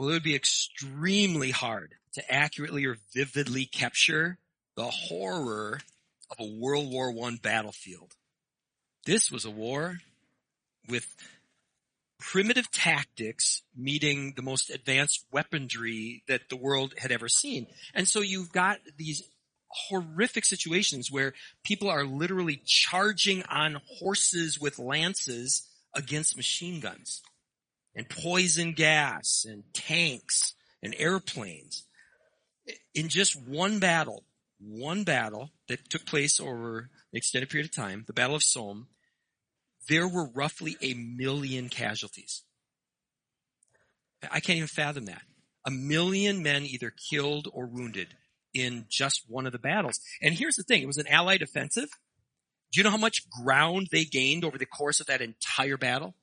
Well, it would be extremely hard to accurately or vividly capture the horror of a World War I battlefield. This was a war with primitive tactics meeting the most advanced weaponry that the world had ever seen. And so you've got these horrific situations where people are literally charging on horses with lances against machine guns and poison gas and tanks and airplanes. In just one battle, one battle that took place over an extended period of time, the Battle of Somme, there were roughly a million casualties. I can't even fathom that. A million men either killed or wounded in just one of the battles. And here's the thing. It was an allied offensive. Do you know how much ground they gained over the course of that entire battle?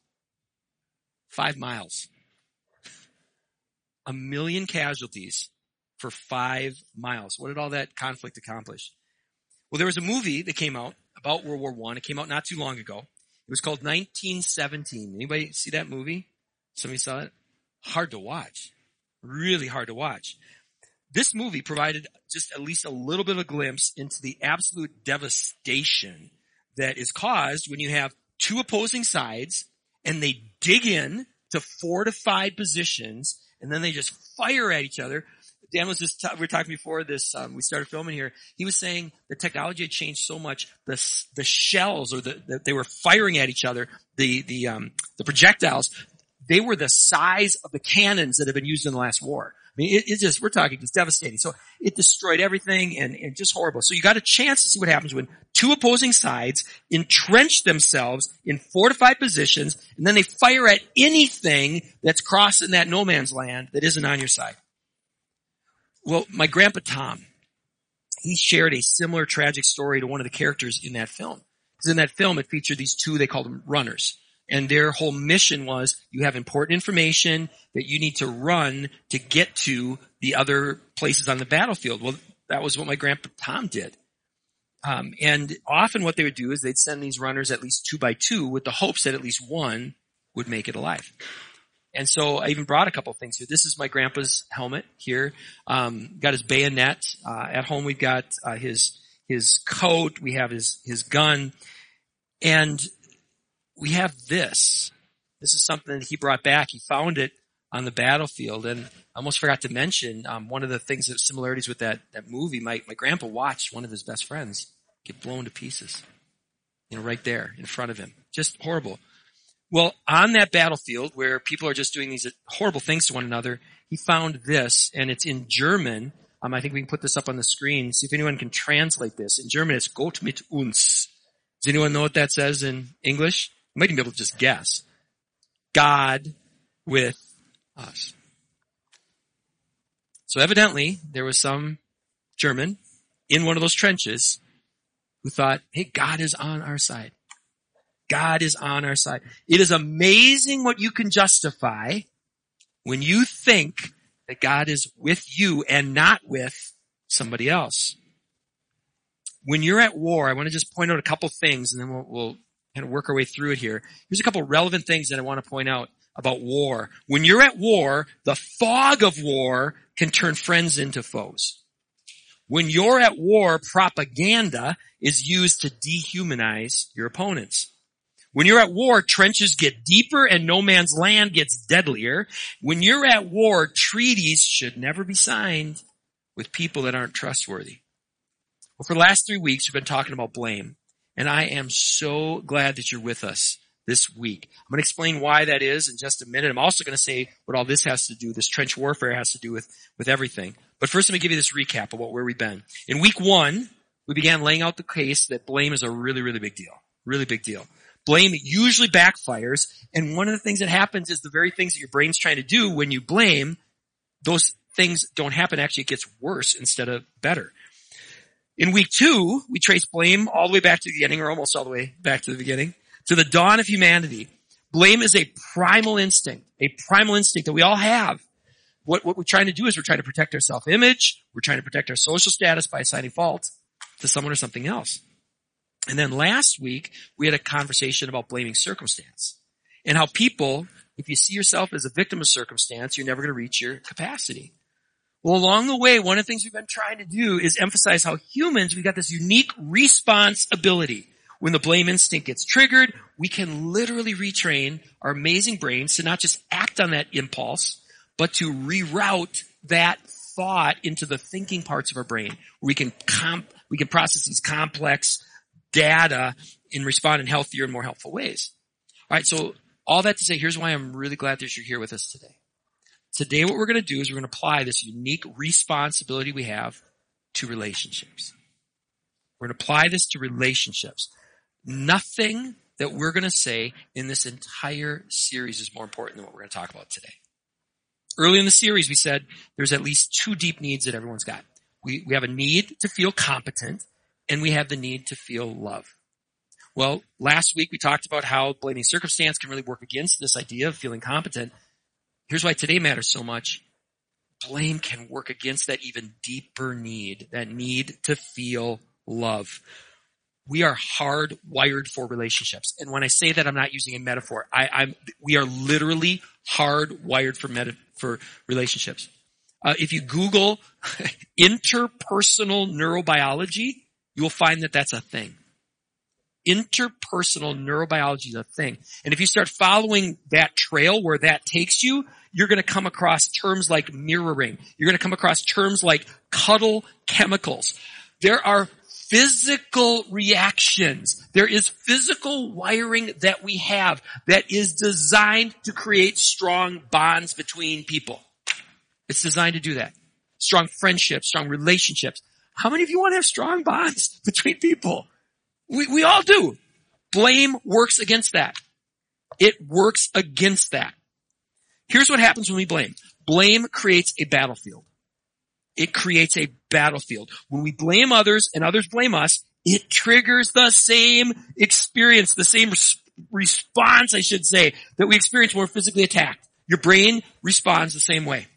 Five miles. A million casualties for five miles. What did all that conflict accomplish? Well, there was a movie that came out about World War One. It came out not too long ago. It was called 1917. Anybody see that movie? Somebody saw it? Hard to watch. Really hard to watch. This movie provided just at least a little bit of a glimpse into the absolute devastation that is caused when you have two opposing sides and they dig in to fortified positions and then they just fire at each other Dan was just, we were talking before this, um, we started filming here. He was saying the technology had changed so much, the, the shells or the, the they were firing at each other, the, the, um, the projectiles, they were the size of the cannons that have been used in the last war. I mean, it, it just, we're talking just devastating. So it destroyed everything and, and just horrible. So you got a chance to see what happens when two opposing sides entrench themselves in fortified positions and then they fire at anything that's crossing that no man's land that isn't on your side. Well, my grandpa Tom, he shared a similar tragic story to one of the characters in that film. Because in that film, it featured these two, they called them runners. And their whole mission was you have important information that you need to run to get to the other places on the battlefield. Well, that was what my grandpa Tom did. Um, and often what they would do is they'd send these runners at least two by two with the hopes that at least one would make it alive. And so I even brought a couple things here. This is my grandpa's helmet here. Um, got his bayonet. Uh, at home we've got uh, his his coat. We have his his gun, and we have this. This is something that he brought back. He found it on the battlefield, and I almost forgot to mention um, one of the things that similarities with that that movie. My my grandpa watched one of his best friends get blown to pieces. You know, right there in front of him. Just horrible. Well, on that battlefield where people are just doing these horrible things to one another, he found this, and it's in German. Um, I think we can put this up on the screen. See if anyone can translate this. In German, it's Gott mit uns. Does anyone know what that says in English? You might even be able to just guess. God with us. So evidently, there was some German in one of those trenches who thought, hey, God is on our side. God is on our side. It is amazing what you can justify when you think that God is with you and not with somebody else. When you're at war, I want to just point out a couple things and then we'll, we'll kind of work our way through it here. Here's a couple relevant things that I want to point out about war. When you're at war, the fog of war can turn friends into foes. When you're at war, propaganda is used to dehumanize your opponents. When you're at war, trenches get deeper and no man's land gets deadlier. When you're at war, treaties should never be signed with people that aren't trustworthy. Well, for the last three weeks, we've been talking about blame. And I am so glad that you're with us this week. I'm going to explain why that is in just a minute. I'm also going to say what all this has to do, this trench warfare has to do with, with everything. But first, let me give you this recap of what, where we've been. In week one, we began laying out the case that blame is a really, really big deal. Really big deal blame usually backfires. And one of the things that happens is the very things that your brain's trying to do when you blame, those things don't happen. Actually, it gets worse instead of better. In week two, we trace blame all the way back to the beginning, or almost all the way back to the beginning, to the dawn of humanity. Blame is a primal instinct, a primal instinct that we all have. What, what we're trying to do is we're trying to protect our self-image. We're trying to protect our social status by assigning fault to someone or something else. And then last week, we had a conversation about blaming circumstance and how people If you see yourself as a victim of circumstance, you're never going to reach your capacity. Well, along the way, one of the things we've been trying to do is emphasize how humans, we've got this unique response ability. When the blame instinct gets triggered, we can literally retrain our amazing brains to not just act on that impulse, but to reroute that thought into the thinking parts of our brain. We can comp, we can process these complex data and respond in healthier and more helpful ways. All right. So all that to say, here's why I'm really glad that you're here with us today. Today, what we're going to do is we're going to apply this unique responsibility we have to relationships. We're going to apply this to relationships. Nothing that we're going to say in this entire series is more important than what we're going to talk about today. Early in the series, we said there's at least two deep needs that everyone's got. We, we have a need to feel competent and we have the need to feel love. Well, last week we talked about how blaming circumstance can really work against this idea of feeling competent. Here's why today matters so much. Blame can work against that even deeper need, that need to feel love. We are hardwired for relationships. And when I say that, I'm not using a metaphor. I, am we are literally hardwired for meta, for relationships. Uh, if you Google interpersonal neurobiology, you will find that that's a thing. Interpersonal neurobiology is a thing. And if you start following that trail where that takes you, you're going to come across terms like mirroring. You're going to come across terms like cuddle chemicals. There are physical reactions. There is physical wiring that we have that is designed to create strong bonds between people. It's designed to do that. Strong friendships, strong relationships. How many of you want to have strong bonds between people? We, we all do. Blame works against that. It works against that. Here's what happens when we blame. Blame creates a battlefield. It creates a battlefield. When we blame others and others blame us, it triggers the same experience, the same res- response, I should say, that we experience when we're physically attacked. Your brain responds the same way.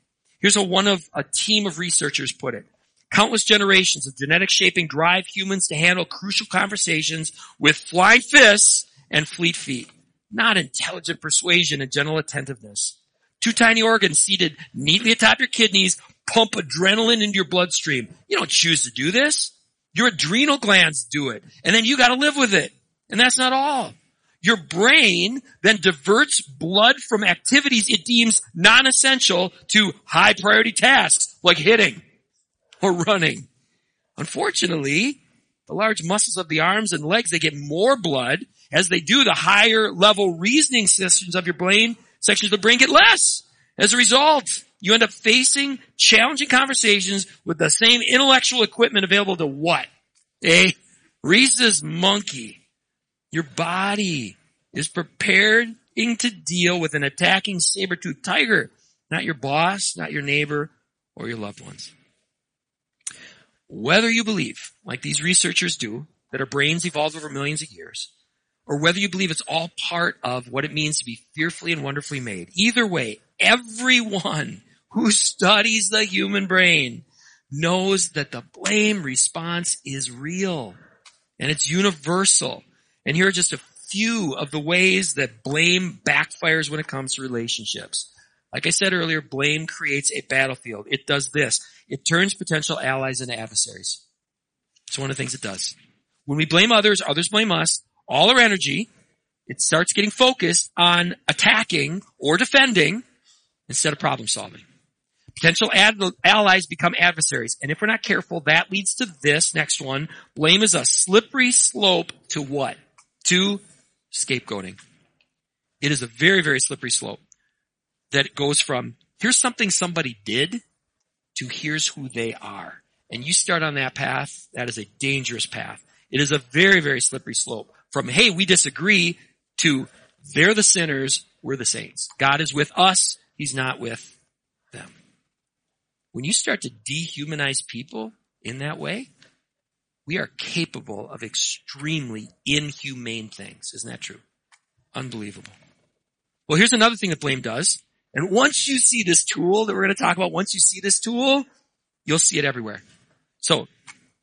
Here's how one of a team of researchers put it. Countless generations of genetic shaping drive humans to handle crucial conversations with flying fists and fleet feet, not intelligent persuasion and gentle attentiveness. Two tiny organs seated neatly atop your kidneys pump adrenaline into your bloodstream. You don't choose to do this. Your adrenal glands do it. And then you gotta live with it. And that's not all. Your brain then diverts blood from activities it deems non-essential to high priority tasks like hitting or running. Unfortunately, the large muscles of the arms and legs, they get more blood as they do the higher level reasoning systems of your brain, sections of the brain get less. As a result, you end up facing challenging conversations with the same intellectual equipment available to what? A rhesus monkey. Your body is preparing to deal with an attacking saber-toothed tiger, not your boss, not your neighbor, or your loved ones. Whether you believe, like these researchers do, that our brains evolved over millions of years, or whether you believe it's all part of what it means to be fearfully and wonderfully made, either way, everyone who studies the human brain knows that the blame response is real and it's universal. And here are just a few of the ways that blame backfires when it comes to relationships. Like I said earlier, blame creates a battlefield. It does this. It turns potential allies into adversaries. It's one of the things it does. When we blame others, others blame us, all our energy, it starts getting focused on attacking or defending instead of problem solving. Potential ad- allies become adversaries. And if we're not careful, that leads to this next one. Blame is a slippery slope to what? To scapegoating. It is a very, very slippery slope that it goes from here's something somebody did to here's who they are. And you start on that path, that is a dangerous path. It is a very, very slippery slope from, hey, we disagree to they're the sinners, we're the saints. God is with us, He's not with them. When you start to dehumanize people in that way, we are capable of extremely inhumane things. Isn't that true? Unbelievable. Well, here's another thing that blame does. And once you see this tool that we're going to talk about, once you see this tool, you'll see it everywhere. So,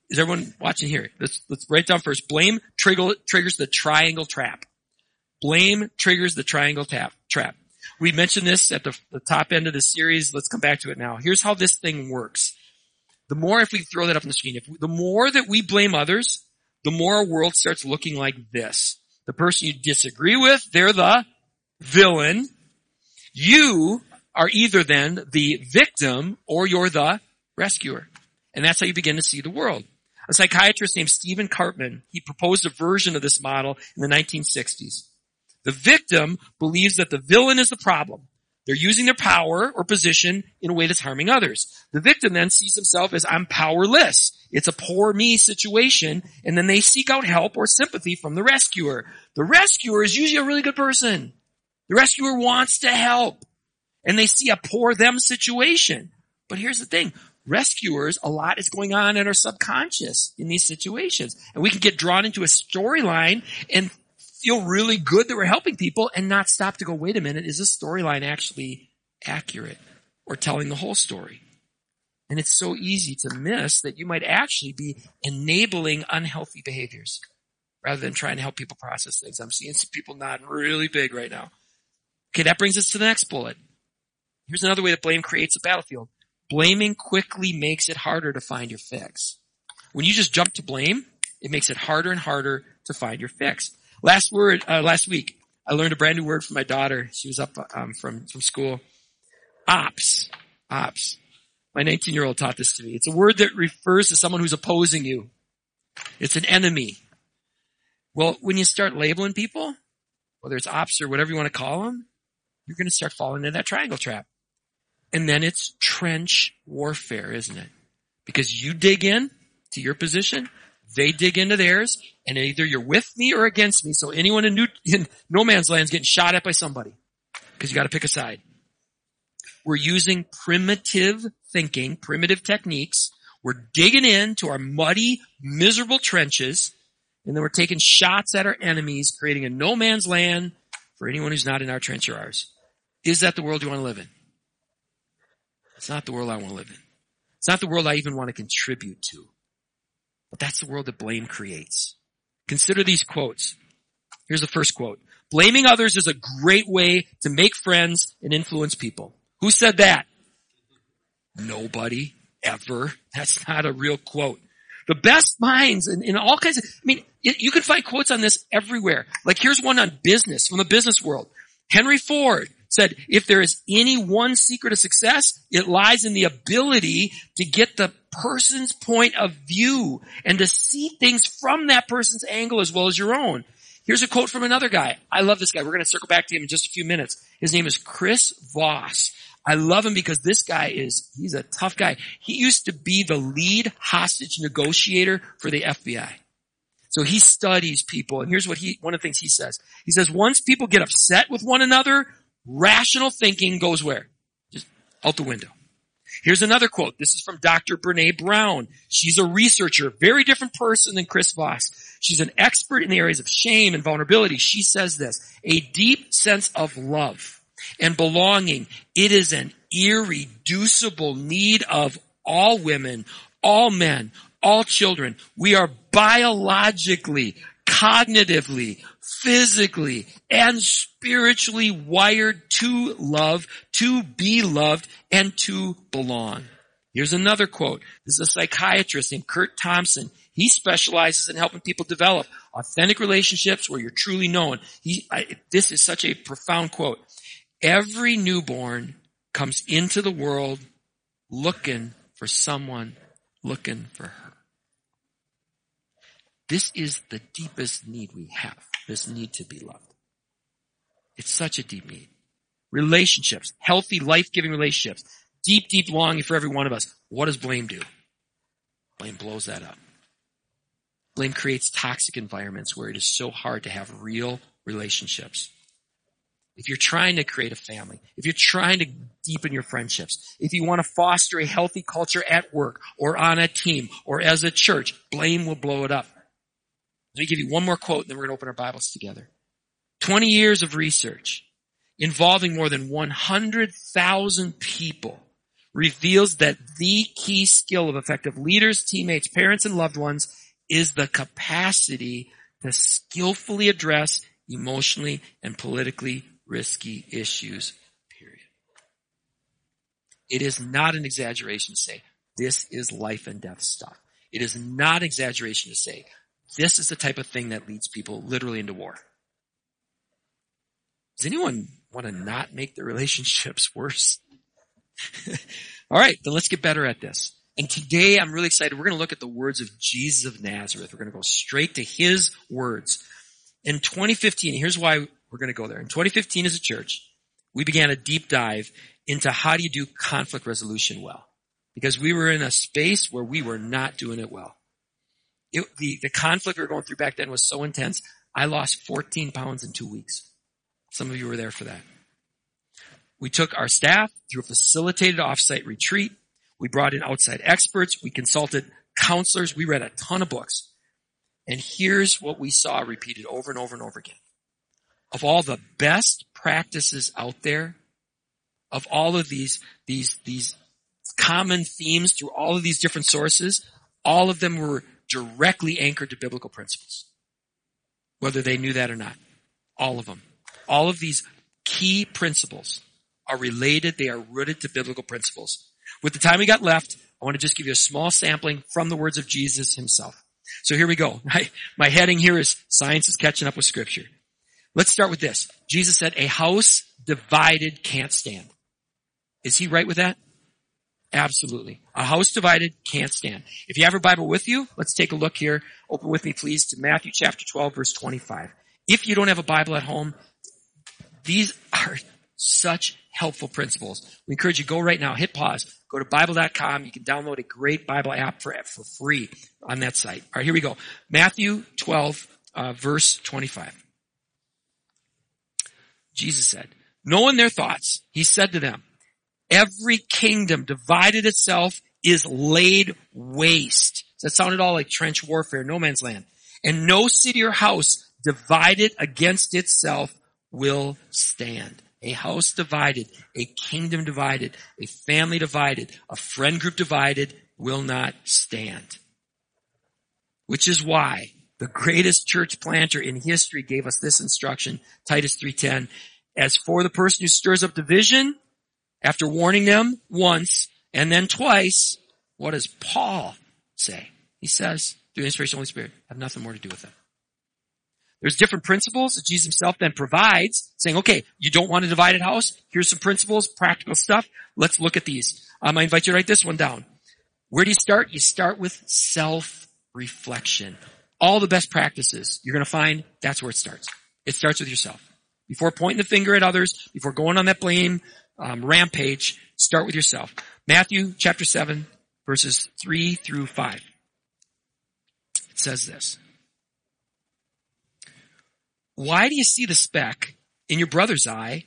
is everyone watching here? Let's, let's write down first. Blame trigger, triggers the triangle trap. Blame triggers the triangle tap, trap. We mentioned this at the, the top end of the series. Let's come back to it now. Here's how this thing works. The more, if we throw that up on the screen, if the more that we blame others, the more our world starts looking like this. The person you disagree with, they're the villain. You are either then the victim or you're the rescuer. And that's how you begin to see the world. A psychiatrist named Stephen Karpman, he proposed a version of this model in the 1960s. The victim believes that the villain is the problem. They're using their power or position in a way that's harming others. The victim then sees himself as I'm powerless. It's a poor me situation, and then they seek out help or sympathy from the rescuer. The rescuer is usually a really good person. The rescuer wants to help, and they see a poor them situation. But here's the thing. Rescuers, a lot is going on in our subconscious in these situations. And we can get drawn into a storyline and feel really good that we're helping people and not stop to go, wait a minute, is this storyline actually accurate or telling the whole story? And it's so easy to miss that you might actually be enabling unhealthy behaviors rather than trying to help people process things. I'm seeing some people nodding really big right now. Okay, that brings us to the next bullet. Here's another way that blame creates a battlefield. Blaming quickly makes it harder to find your fix. When you just jump to blame, it makes it harder and harder to find your fix. Last word, uh, last week, I learned a brand new word from my daughter. She was up um, from from school. Ops, ops. My 19 year old taught this to me. It's a word that refers to someone who's opposing you. It's an enemy. Well, when you start labeling people, whether it's ops or whatever you want to call them, you're going to start falling into that triangle trap. And then it's trench warfare, isn't it? Because you dig in to your position, they dig into theirs, and either you're with me or against me. So anyone in, new, in no man's land is getting shot at by somebody. Because you gotta pick a side. We're using primitive thinking, primitive techniques. We're digging into our muddy, miserable trenches, and then we're taking shots at our enemies, creating a no man's land for anyone who's not in our trench or ours. Is that the world you want to live in? It's not the world I want to live in. It's not the world I even want to contribute to. But that's the world that blame creates. Consider these quotes. Here's the first quote. Blaming others is a great way to make friends and influence people. Who said that? Nobody ever. That's not a real quote. The best minds in, in all kinds of, I mean, you can find quotes on this everywhere. Like here's one on business from the business world. Henry Ford said, if there is any one secret of success, it lies in the ability to get the person's point of view and to see things from that person's angle as well as your own. Here's a quote from another guy. I love this guy. We're going to circle back to him in just a few minutes. His name is Chris Voss. I love him because this guy is, he's a tough guy. He used to be the lead hostage negotiator for the FBI. So he studies people and here's what he, one of the things he says. He says, once people get upset with one another, rational thinking goes where? Just out the window. Here's another quote. This is from Dr. Brene Brown. She's a researcher, very different person than Chris Voss. She's an expert in the areas of shame and vulnerability. She says this, a deep sense of love and belonging. It is an irreducible need of all women, all men, all children. We are biologically, cognitively, physically, and spiritually wired to love, to be loved, and to belong. Here's another quote. This is a psychiatrist named Curt Thompson. He specializes in helping people develop authentic relationships where you're truly known. He, I, this is such a profound quote. Every newborn comes into the world looking for someone looking for her. This is the deepest need we have. This need to be loved. It's such a deep need. Relationships, healthy, life-giving relationships, deep, deep longing for every one of us. What does blame do? Blame blows that up. Blame creates toxic environments where it is so hard to have real relationships. If you're trying to create a family, if you're trying to deepen your friendships, if you want to foster a healthy culture at work or on a team or as a church, blame will blow it up. Let me give you one more quote and then we're going to open our Bibles together. 20 years of research involving more than 100,000 people reveals that the key skill of effective leaders, teammates, parents, and loved ones is the capacity to skillfully address emotionally and politically risky issues period. It is not an exaggeration to say this is life and death stuff. It is not exaggeration to say this is the type of thing that leads people literally into war. Does anyone want to not make their relationships worse? All right, then let's get better at this. And today I'm really excited. We're going to look at the words of Jesus of Nazareth. We're going to go straight to his words. In 2015, here's why we're going to go there. In 2015 as a church, we began a deep dive into how do you do conflict resolution well. Because we were in a space where we were not doing it well. It, the, the conflict we were going through back then was so intense. I lost 14 pounds in two weeks. Some of you were there for that. We took our staff through a facilitated offsite retreat. We brought in outside experts. We consulted counselors. We read a ton of books. And here's what we saw repeated over and over and over again. Of all the best practices out there, of all of these, these, these common themes through all of these different sources, all of them were directly anchored to biblical principles. Whether they knew that or not. All of them. All of these key principles are related. They are rooted to biblical principles. With the time we got left, I want to just give you a small sampling from the words of Jesus himself. So here we go. My, my heading here is science is catching up with scripture. Let's start with this. Jesus said, a house divided can't stand. Is he right with that? Absolutely. A house divided can't stand. If you have a Bible with you, let's take a look here. Open with me please to Matthew chapter 12 verse 25. If you don't have a Bible at home, these are such helpful principles. We encourage you go right now, hit pause, go to Bible.com. You can download a great Bible app for, for free on that site. All right, here we go. Matthew 12, uh, verse 25. Jesus said, knowing their thoughts, he said to them, every kingdom divided itself is laid waste. Does that sound at all like trench warfare, no man's land? And no city or house divided against itself will stand. A house divided, a kingdom divided, a family divided, a friend group divided will not stand. Which is why the greatest church planter in history gave us this instruction, Titus 3.10. As for the person who stirs up division, after warning them once and then twice, what does Paul say? He says, through the inspiration of the Holy Spirit, have nothing more to do with them. There's different principles that Jesus himself then provides, saying, okay, you don't want a divided house? Here's some principles, practical stuff. Let's look at these. Um, I invite you to write this one down. Where do you start? You start with self-reflection. All the best practices you're going to find, that's where it starts. It starts with yourself. Before pointing the finger at others, before going on that blame um, rampage, start with yourself. Matthew chapter 7, verses 3 through 5. It says this. Why do you see the speck in your brother's eye,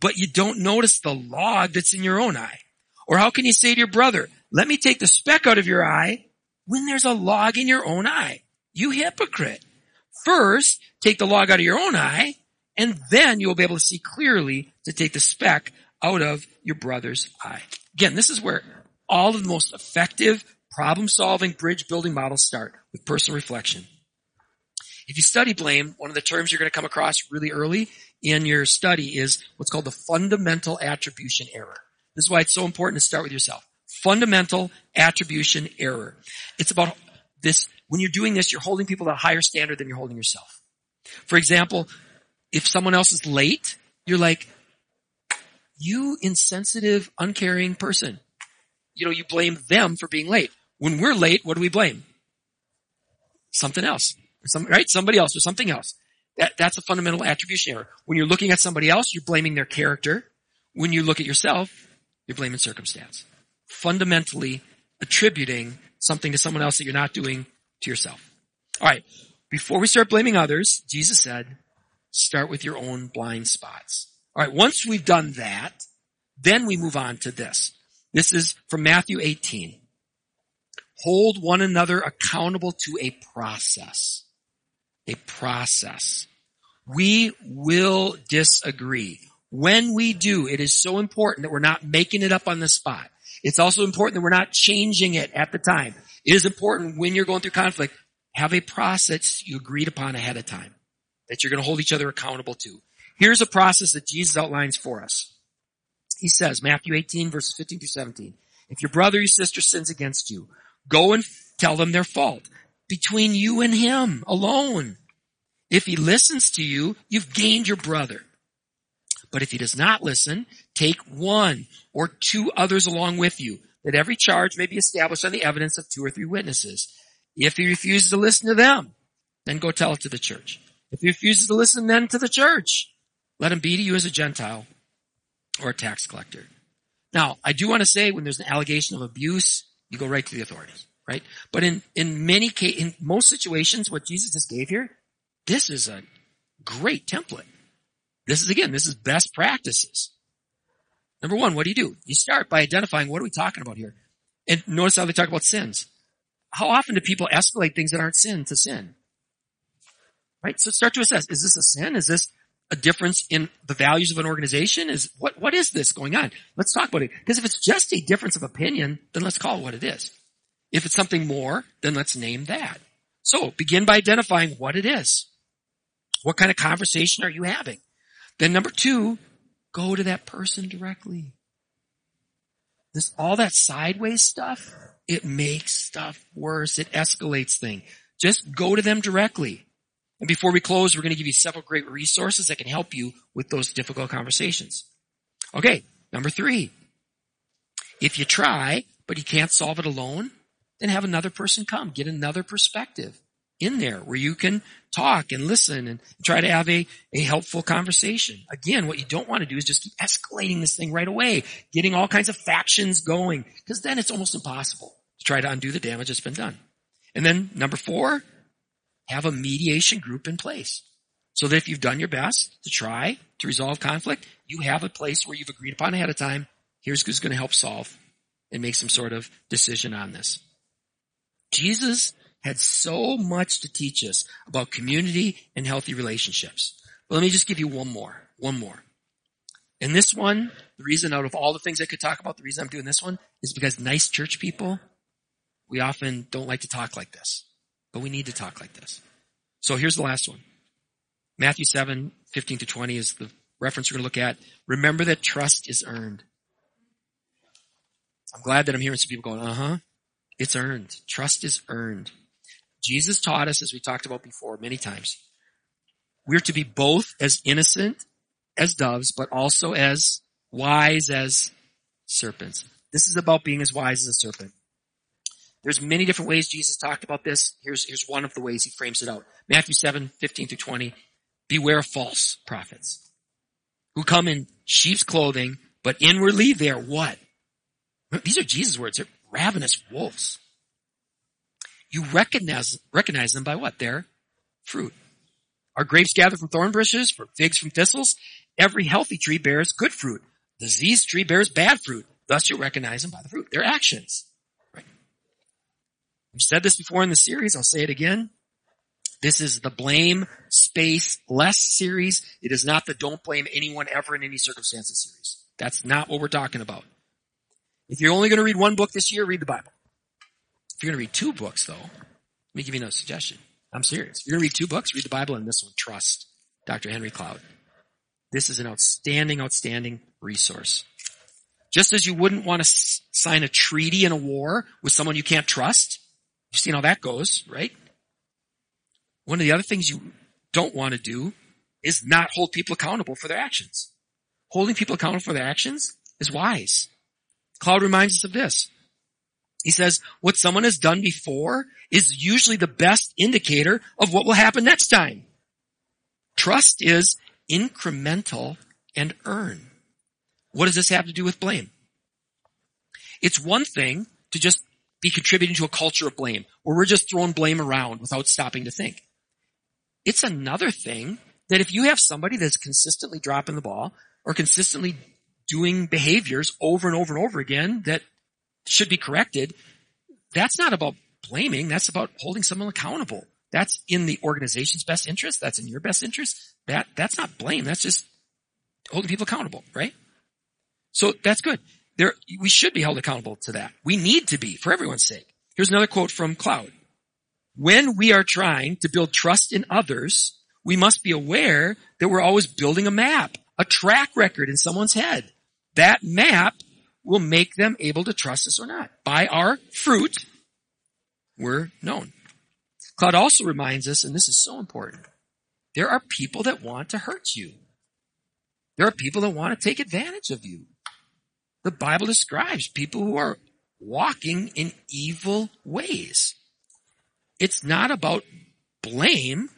but you don't notice the log that's in your own eye? Or how can you say to your brother, let me take the speck out of your eye when there's a log in your own eye? You hypocrite. First, take the log out of your own eye, and then you'll be able to see clearly to take the speck out of your brother's eye. Again, this is where all of the most effective problem solving bridge building models start with personal reflection. If you study blame, one of the terms you're going to come across really early in your study is what's called the fundamental attribution error. This is why it's so important to start with yourself. Fundamental attribution error. It's about this, when you're doing this, you're holding people to a higher standard than you're holding yourself. For example, if someone else is late, you're like, you insensitive, uncaring person. You know, you blame them for being late. When we're late, what do we blame? Something else. Some, right? Somebody else or something else. That, that's a fundamental attribution error. When you're looking at somebody else, you're blaming their character. When you look at yourself, you're blaming circumstance. Fundamentally attributing something to someone else that you're not doing to yourself. Alright. Before we start blaming others, Jesus said, start with your own blind spots. Alright, once we've done that, then we move on to this. This is from Matthew 18. Hold one another accountable to a process a process. We will disagree. When we do, it is so important that we're not making it up on the spot. It's also important that we're not changing it at the time. It is important when you're going through conflict, have a process you agreed upon ahead of time that you're going to hold each other accountable to. Here's a process that Jesus outlines for us. he says, Matthew 18 verses 15 through 17, if your brother or your sister sins against you, go and tell them their fault between you and him alone. If he listens to you, you've gained your brother. But if he does not listen, take one or two others along with you, that every charge may be established on the evidence of two or three witnesses. If he refuses to listen to them, then go tell it to the church. If he refuses to listen then to the church, let him be to you as a Gentile or a tax collector. Now, I do want to say when there's an allegation of abuse, you go right to the authorities, right? But in, in many cases, in most situations, what Jesus just gave here, this is a great template. This is again, this is best practices. Number one, what do you do? You start by identifying what are we talking about here? And notice how they talk about sins. How often do people escalate things that aren't sin to sin? Right? So start to assess, is this a sin? Is this a difference in the values of an organization? Is what, what is this going on? Let's talk about it. Because if it's just a difference of opinion, then let's call it what it is. If it's something more, then let's name that. So begin by identifying what it is. What kind of conversation are you having? Then number two, go to that person directly. This, all that sideways stuff, it makes stuff worse. It escalates things. Just go to them directly. And before we close, we're going to give you several great resources that can help you with those difficult conversations. Okay, number three. If you try, but you can't solve it alone, then have another person come. Get another perspective in there where you can talk and listen and try to have a, a helpful conversation. Again, what you don't want to do is just keep escalating this thing right away, getting all kinds of factions going, because then it's almost impossible to try to undo the damage that's been done. And then number four, have a mediation group in place. So that if you've done your best to try to resolve conflict, you have a place where you've agreed upon ahead of time, here's who's going to help solve and make some sort of decision on this. Jesus had so much to teach us about community and healthy relationships. But let me just give you one more, one more. And this one, the reason out of all the things I could talk about, the reason I'm doing this one is because nice church people, we often don't like to talk like this. But we need to talk like this. So here's the last one. Matthew 7, 15 to 20 is the reference we're going to look at. Remember that trust is earned. I'm glad that I'm hearing some people going, uh huh. It's earned. Trust is earned. Jesus taught us, as we talked about before many times, we're to be both as innocent as doves, but also as wise as serpents. This is about being as wise as a serpent. There's many different ways Jesus talked about this. Here's, here's one of the ways he frames it out. Matthew 7, 15 through 20. Beware of false prophets who come in sheep's clothing, but inwardly they're what? These are Jesus' words. They're ravenous wolves. You recognize, recognize them by what? Their fruit. Are grapes gathered from thorn bushes, from figs from thistles? Every healthy tree bears good fruit. The diseased tree bears bad fruit. Thus you recognize them by the fruit. Their actions. We've said this before in the series. I'll say it again. This is the blame space less series. It is not the don't blame anyone ever in any circumstances series. That's not what we're talking about. If you're only going to read one book this year, read the Bible. If you're going to read two books though, let me give you another suggestion. I'm serious. If you're going to read two books, read the Bible and this one, Trust, Dr. Henry Cloud. This is an outstanding, outstanding resource. Just as you wouldn't want to sign a treaty in a war with someone you can't trust, You've seen how that goes, right? One of the other things you don't want to do is not hold people accountable for their actions. Holding people accountable for their actions is wise. Cloud reminds us of this. He says, what someone has done before is usually the best indicator of what will happen next time. Trust is incremental and earn. What does this have to do with blame? It's one thing to just be contributing to a culture of blame where we're just throwing blame around without stopping to think. It's another thing that if you have somebody that's consistently dropping the ball or consistently doing behaviors over and over and over again that should be corrected, that's not about blaming. That's about holding someone accountable. That's in the organization's best interest. That's in your best interest. That, that's not blame. That's just holding people accountable, right? So that's good. There, we should be held accountable to that. We need to be for everyone's sake. Here's another quote from Cloud. When we are trying to build trust in others, we must be aware that we're always building a map, a track record in someone's head. that map will make them able to trust us or not. By our fruit, we're known. Cloud also reminds us, and this is so important, there are people that want to hurt you. There are people that want to take advantage of you. The Bible describes people who are walking in evil ways. It's not about blame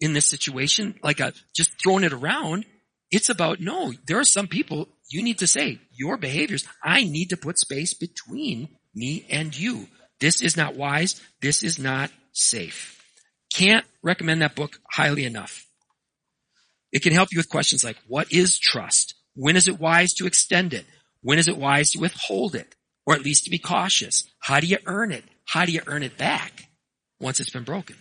in this situation, like a, just throwing it around. It's about, no, there are some people you need to say, your behaviors, I need to put space between me and you. This is not wise. This is not safe. Can't recommend that book highly enough. It can help you with questions like, what is trust? When is it wise to extend it? When is it wise to withhold it? Or at least to be cautious? How do you earn it? How do you earn it back once it's been broken?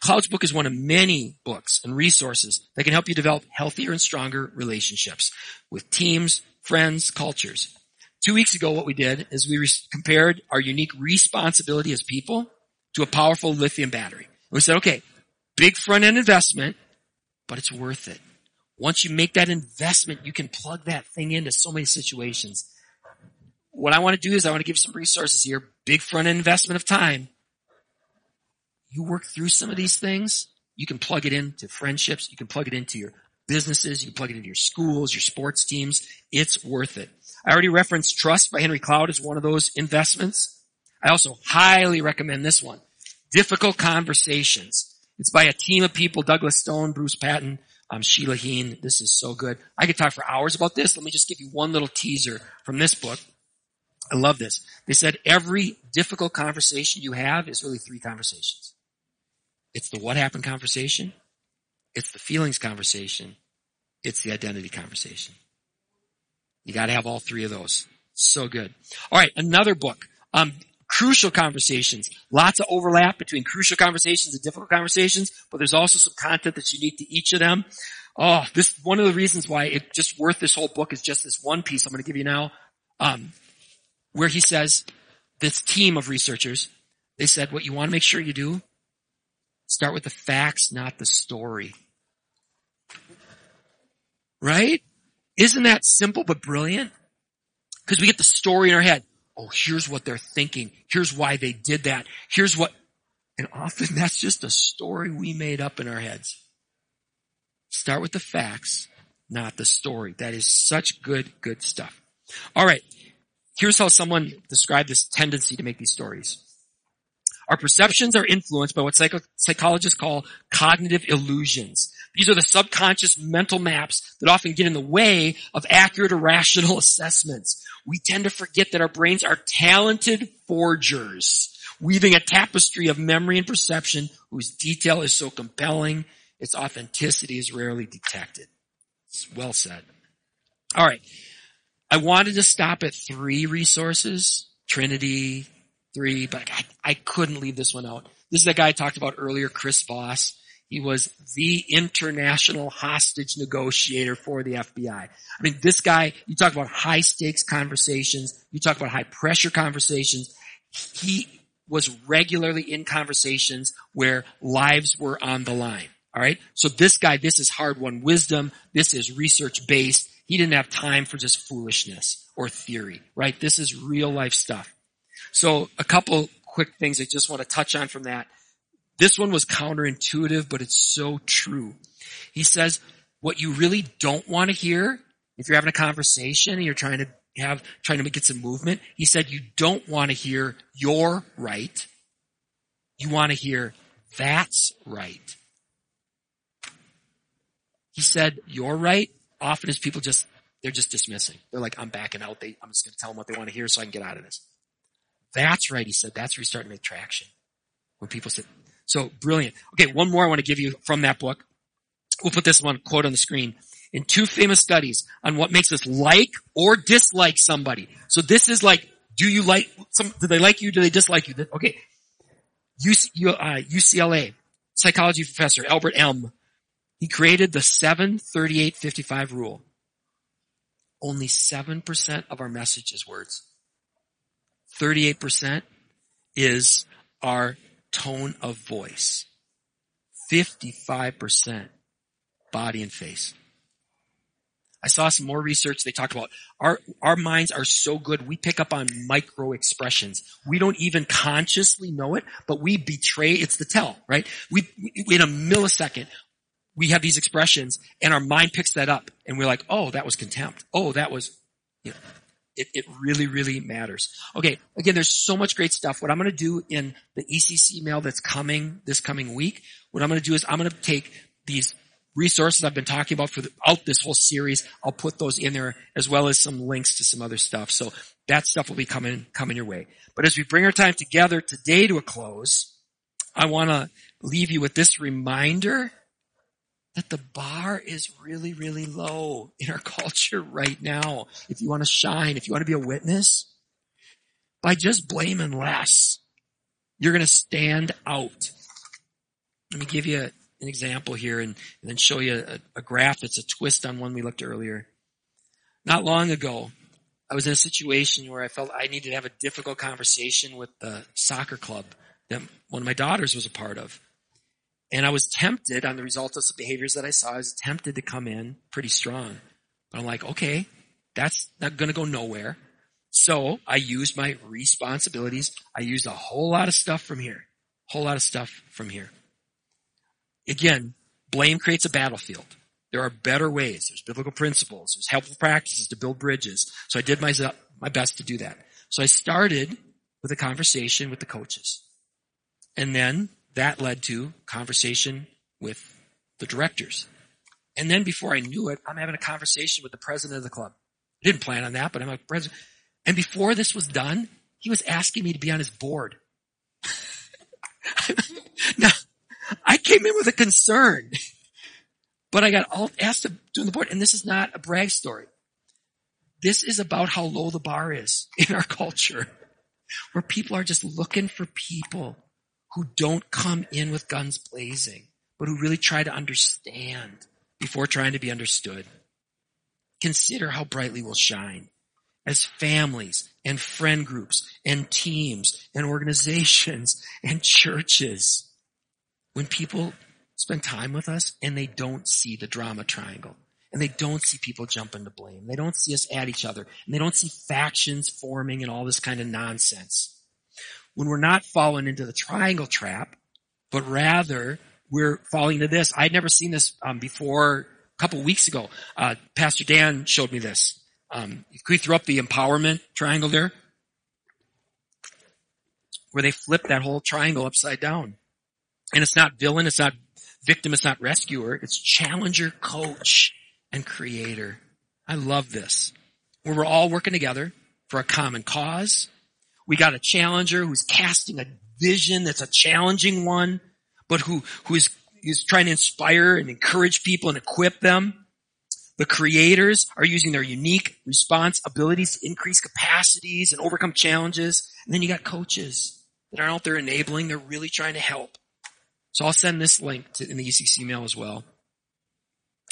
Cloud's book is one of many books and resources that can help you develop healthier and stronger relationships with teams, friends, cultures. Two weeks ago, what we did is we re- compared our unique responsibility as people to a powerful lithium battery. We said, okay, big front end investment, but it's worth it. Once you make that investment, you can plug that thing into so many situations. What I want to do is I want to give you some resources here. Big front investment of time, you work through some of these things, you can plug it into friendships, you can plug it into your businesses, you can plug it into your schools, your sports teams. It's worth it. I already referenced Trust by Henry Cloud as one of those investments. I also highly recommend this one. Difficult Conversations. It's by a team of people, Douglas Stone, Bruce Patton, um, Sheila Heen. This is so good. I could talk for hours about this. Let me just give you one little teaser from this book. I love this. They said every difficult conversation you have is really three conversations. It's the what happened conversation. It's the feelings conversation. It's the identity conversation. You gotta have all three of those. So good. Alright, another book. Um, crucial conversations. Lots of overlap between crucial conversations and difficult conversations, but there's also some content that's unique to each of them. Oh, this, one of the reasons why it's just worth this whole book is just this one piece I'm gonna give you now, um, where he says, this team of researchers, they said, what you want to make sure you do Start with the facts, not the story. Right? Isn't that simple but brilliant? Because we get the story in our head. Oh, here's what they're thinking. Here's why they did that. Here's what, and often that's just a story we made up in our heads. Start with the facts, not the story. That is such good, good stuff. All right. Here's how someone described this tendency to make these stories. Our perceptions are influenced by what psycho- psychologists call cognitive illusions. These are the subconscious mental maps that often get in the way of accurate or rational assessments. We tend to forget that our brains are talented forgers, weaving a tapestry of memory and perception whose detail is so compelling, its authenticity is rarely detected. It's well said. All right. I wanted to stop at three resources, Trinity, three, but I, I couldn't leave this one out. This is the guy I talked about earlier, Chris Voss. He was the international hostage negotiator for the FBI. I mean, this guy, you talk about high stakes conversations, you talk about high pressure conversations. He was regularly in conversations where lives were on the line. All right. So this guy, this is hard won wisdom. This is research based. He didn't have time for just foolishness or theory, right? This is real life stuff. So a couple quick things I just want to touch on from that. This one was counterintuitive, but it's so true. He says, what you really don't want to hear, if you're having a conversation and you're trying to have, trying to get some movement, he said you don't want to hear you're right. You want to hear that's right. He said you're right often is people just, they're just dismissing. They're like, I'm backing out. They, I'm just going to tell them what they want to hear so I can get out of this. That's right, he said. That's where you start to make traction. When people say, so brilliant. Okay, one more I want to give you from that book. We'll put this one quote on the screen. In two famous studies on what makes us like or dislike somebody. So this is like, do you like some, do they like you? Do they dislike you? Okay. UCLA uh, psychology professor Albert Elm, he created the 73855 rule. Only 7% of our message is words. 38% is our tone of voice. 55% body and face. I saw some more research. They talked about our, our minds are so good. We pick up on micro expressions. We don't even consciously know it, but we betray, it's the tell, right? We, in a millisecond, we have these expressions and our mind picks that up and we're like, oh, that was contempt. Oh, that was, you know, it, it really, really matters. Okay. Again, there's so much great stuff. What I'm going to do in the ECC mail that's coming this coming week, what I'm going to do is I'm going to take these resources I've been talking about for out this whole series. I'll put those in there as well as some links to some other stuff. So that stuff will be coming, coming your way. But as we bring our time together today to a close, I want to leave you with this reminder that the bar is really, really low in our culture right now. If you want to shine, if you want to be a witness, by just blaming less, you're going to stand out. Let me give you an example here and, and then show you a, a graph that's a twist on one we looked earlier. Not long ago, I was in a situation where I felt I needed to have a difficult conversation with the soccer club that one of my daughters was a part of. And I was tempted on the result of some behaviors that I saw. I was tempted to come in pretty strong. But I'm like, okay, that's not going to go nowhere. So I used my responsibilities. I used a whole lot of stuff from here. Whole lot of stuff from here. Again, blame creates a battlefield. There are better ways. There's biblical principles. There's helpful practices to build bridges. So I did my, my best to do that. So I started with a conversation with the coaches. And then that led to conversation with the directors. And then before I knew it, I'm having a conversation with the president of the club. I didn't plan on that, but I'm like, president. And before this was done, he was asking me to be on his board. now, I came in with a concern, but I got all asked to do the board. And this is not a brag story. This is about how low the bar is in our culture where people are just looking for people who don't come in with guns blazing, but who really try to understand before trying to be understood. Consider how brightly we'll shine as families and friend groups and teams and organizations and churches when people spend time with us and they don't see the drama triangle and they don't see people jumping to blame. They don't see us at each other and they don't see factions forming and all this kind of nonsense. When we're not falling into the triangle trap, but rather we're falling into this. I'd never seen this um, before a couple weeks ago. Uh, Pastor Dan showed me this. Um, can we throw up the empowerment triangle there? Where they flip that whole triangle upside down. And it's not villain, it's not victim, it's not rescuer, it's challenger, coach, and creator. I love this. Where we're all working together for a common cause. We got a challenger who's casting a vision that's a challenging one, but who, who is, is trying to inspire and encourage people and equip them. The creators are using their unique response abilities to increase capacities and overcome challenges. And then you got coaches that are out there enabling. They're really trying to help. So I'll send this link to, in the ECC mail as well.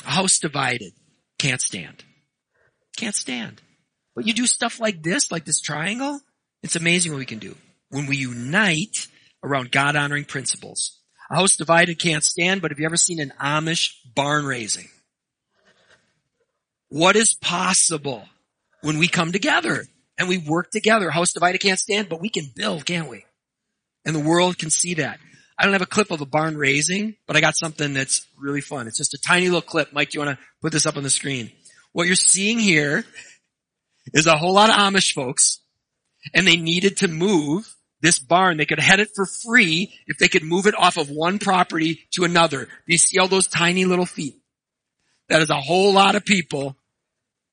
A house divided. Can't stand. Can't stand. But you do stuff like this, like this triangle, it's amazing what we can do. When we unite around God honoring principles. A house divided can't stand, but have you ever seen an Amish barn raising? What is possible when we come together and we work together? A house divided can't stand, but we can build, can't we? And the world can see that. I don't have a clip of a barn raising, but I got something that's really fun. It's just a tiny little clip. Mike, do you want to put this up on the screen? What you're seeing here is a whole lot of Amish folks and they needed to move this barn. They could head it for free if they could move it off of one property to another. Do you see all those tiny little feet? That is a whole lot of people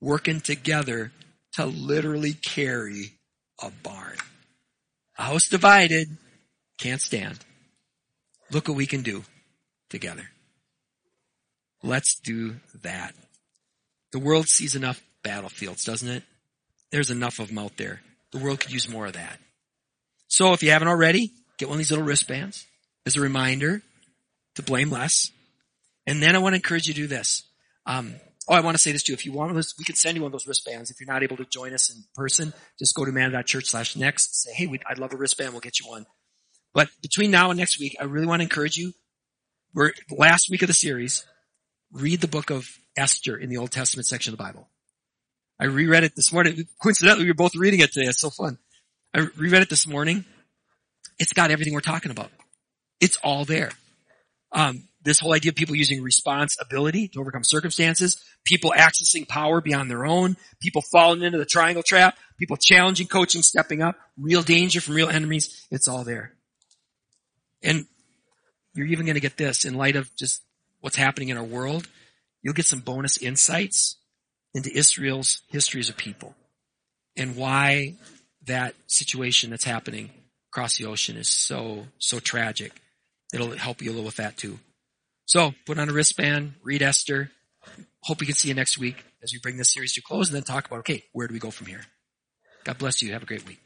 working together to literally carry a barn. A house divided can't stand. Look what we can do together. Let's do that. The world sees enough battlefields, doesn't it? There's enough of them out there. The world could use more of that. So if you haven't already, get one of these little wristbands as a reminder to blame less. And then I want to encourage you to do this. Um, oh, I want to say this too. If you want this, we can send you one of those wristbands. If you're not able to join us in person, just go to emmanuel.church slash next. Say, hey, I'd love a wristband. We'll get you one. But between now and next week, I really want to encourage you. We're last week of the series. read the book of Esther in the Old Testament section of the Bible. I reread it this morning. Coincidentally, we were both reading it today. It's so fun. I reread it this morning. It's got everything we're talking about. It's all there. Um, this whole idea of people using responsibility to overcome circumstances, people accessing power beyond their own, people falling into the triangle trap, people challenging coaching, stepping up, real danger from real enemies. It's all there. And you're even going to get this in light of just what's happening in our world. You'll get some bonus insights into Israel's history as a people and why that situation that's happening across the ocean is so, so tragic. It'll help you a little with that too. So put on a wristband, read Esther. Hope we can see you next week as we bring this series to close and then talk about, okay, where do we go from here? God bless you. Have a great week.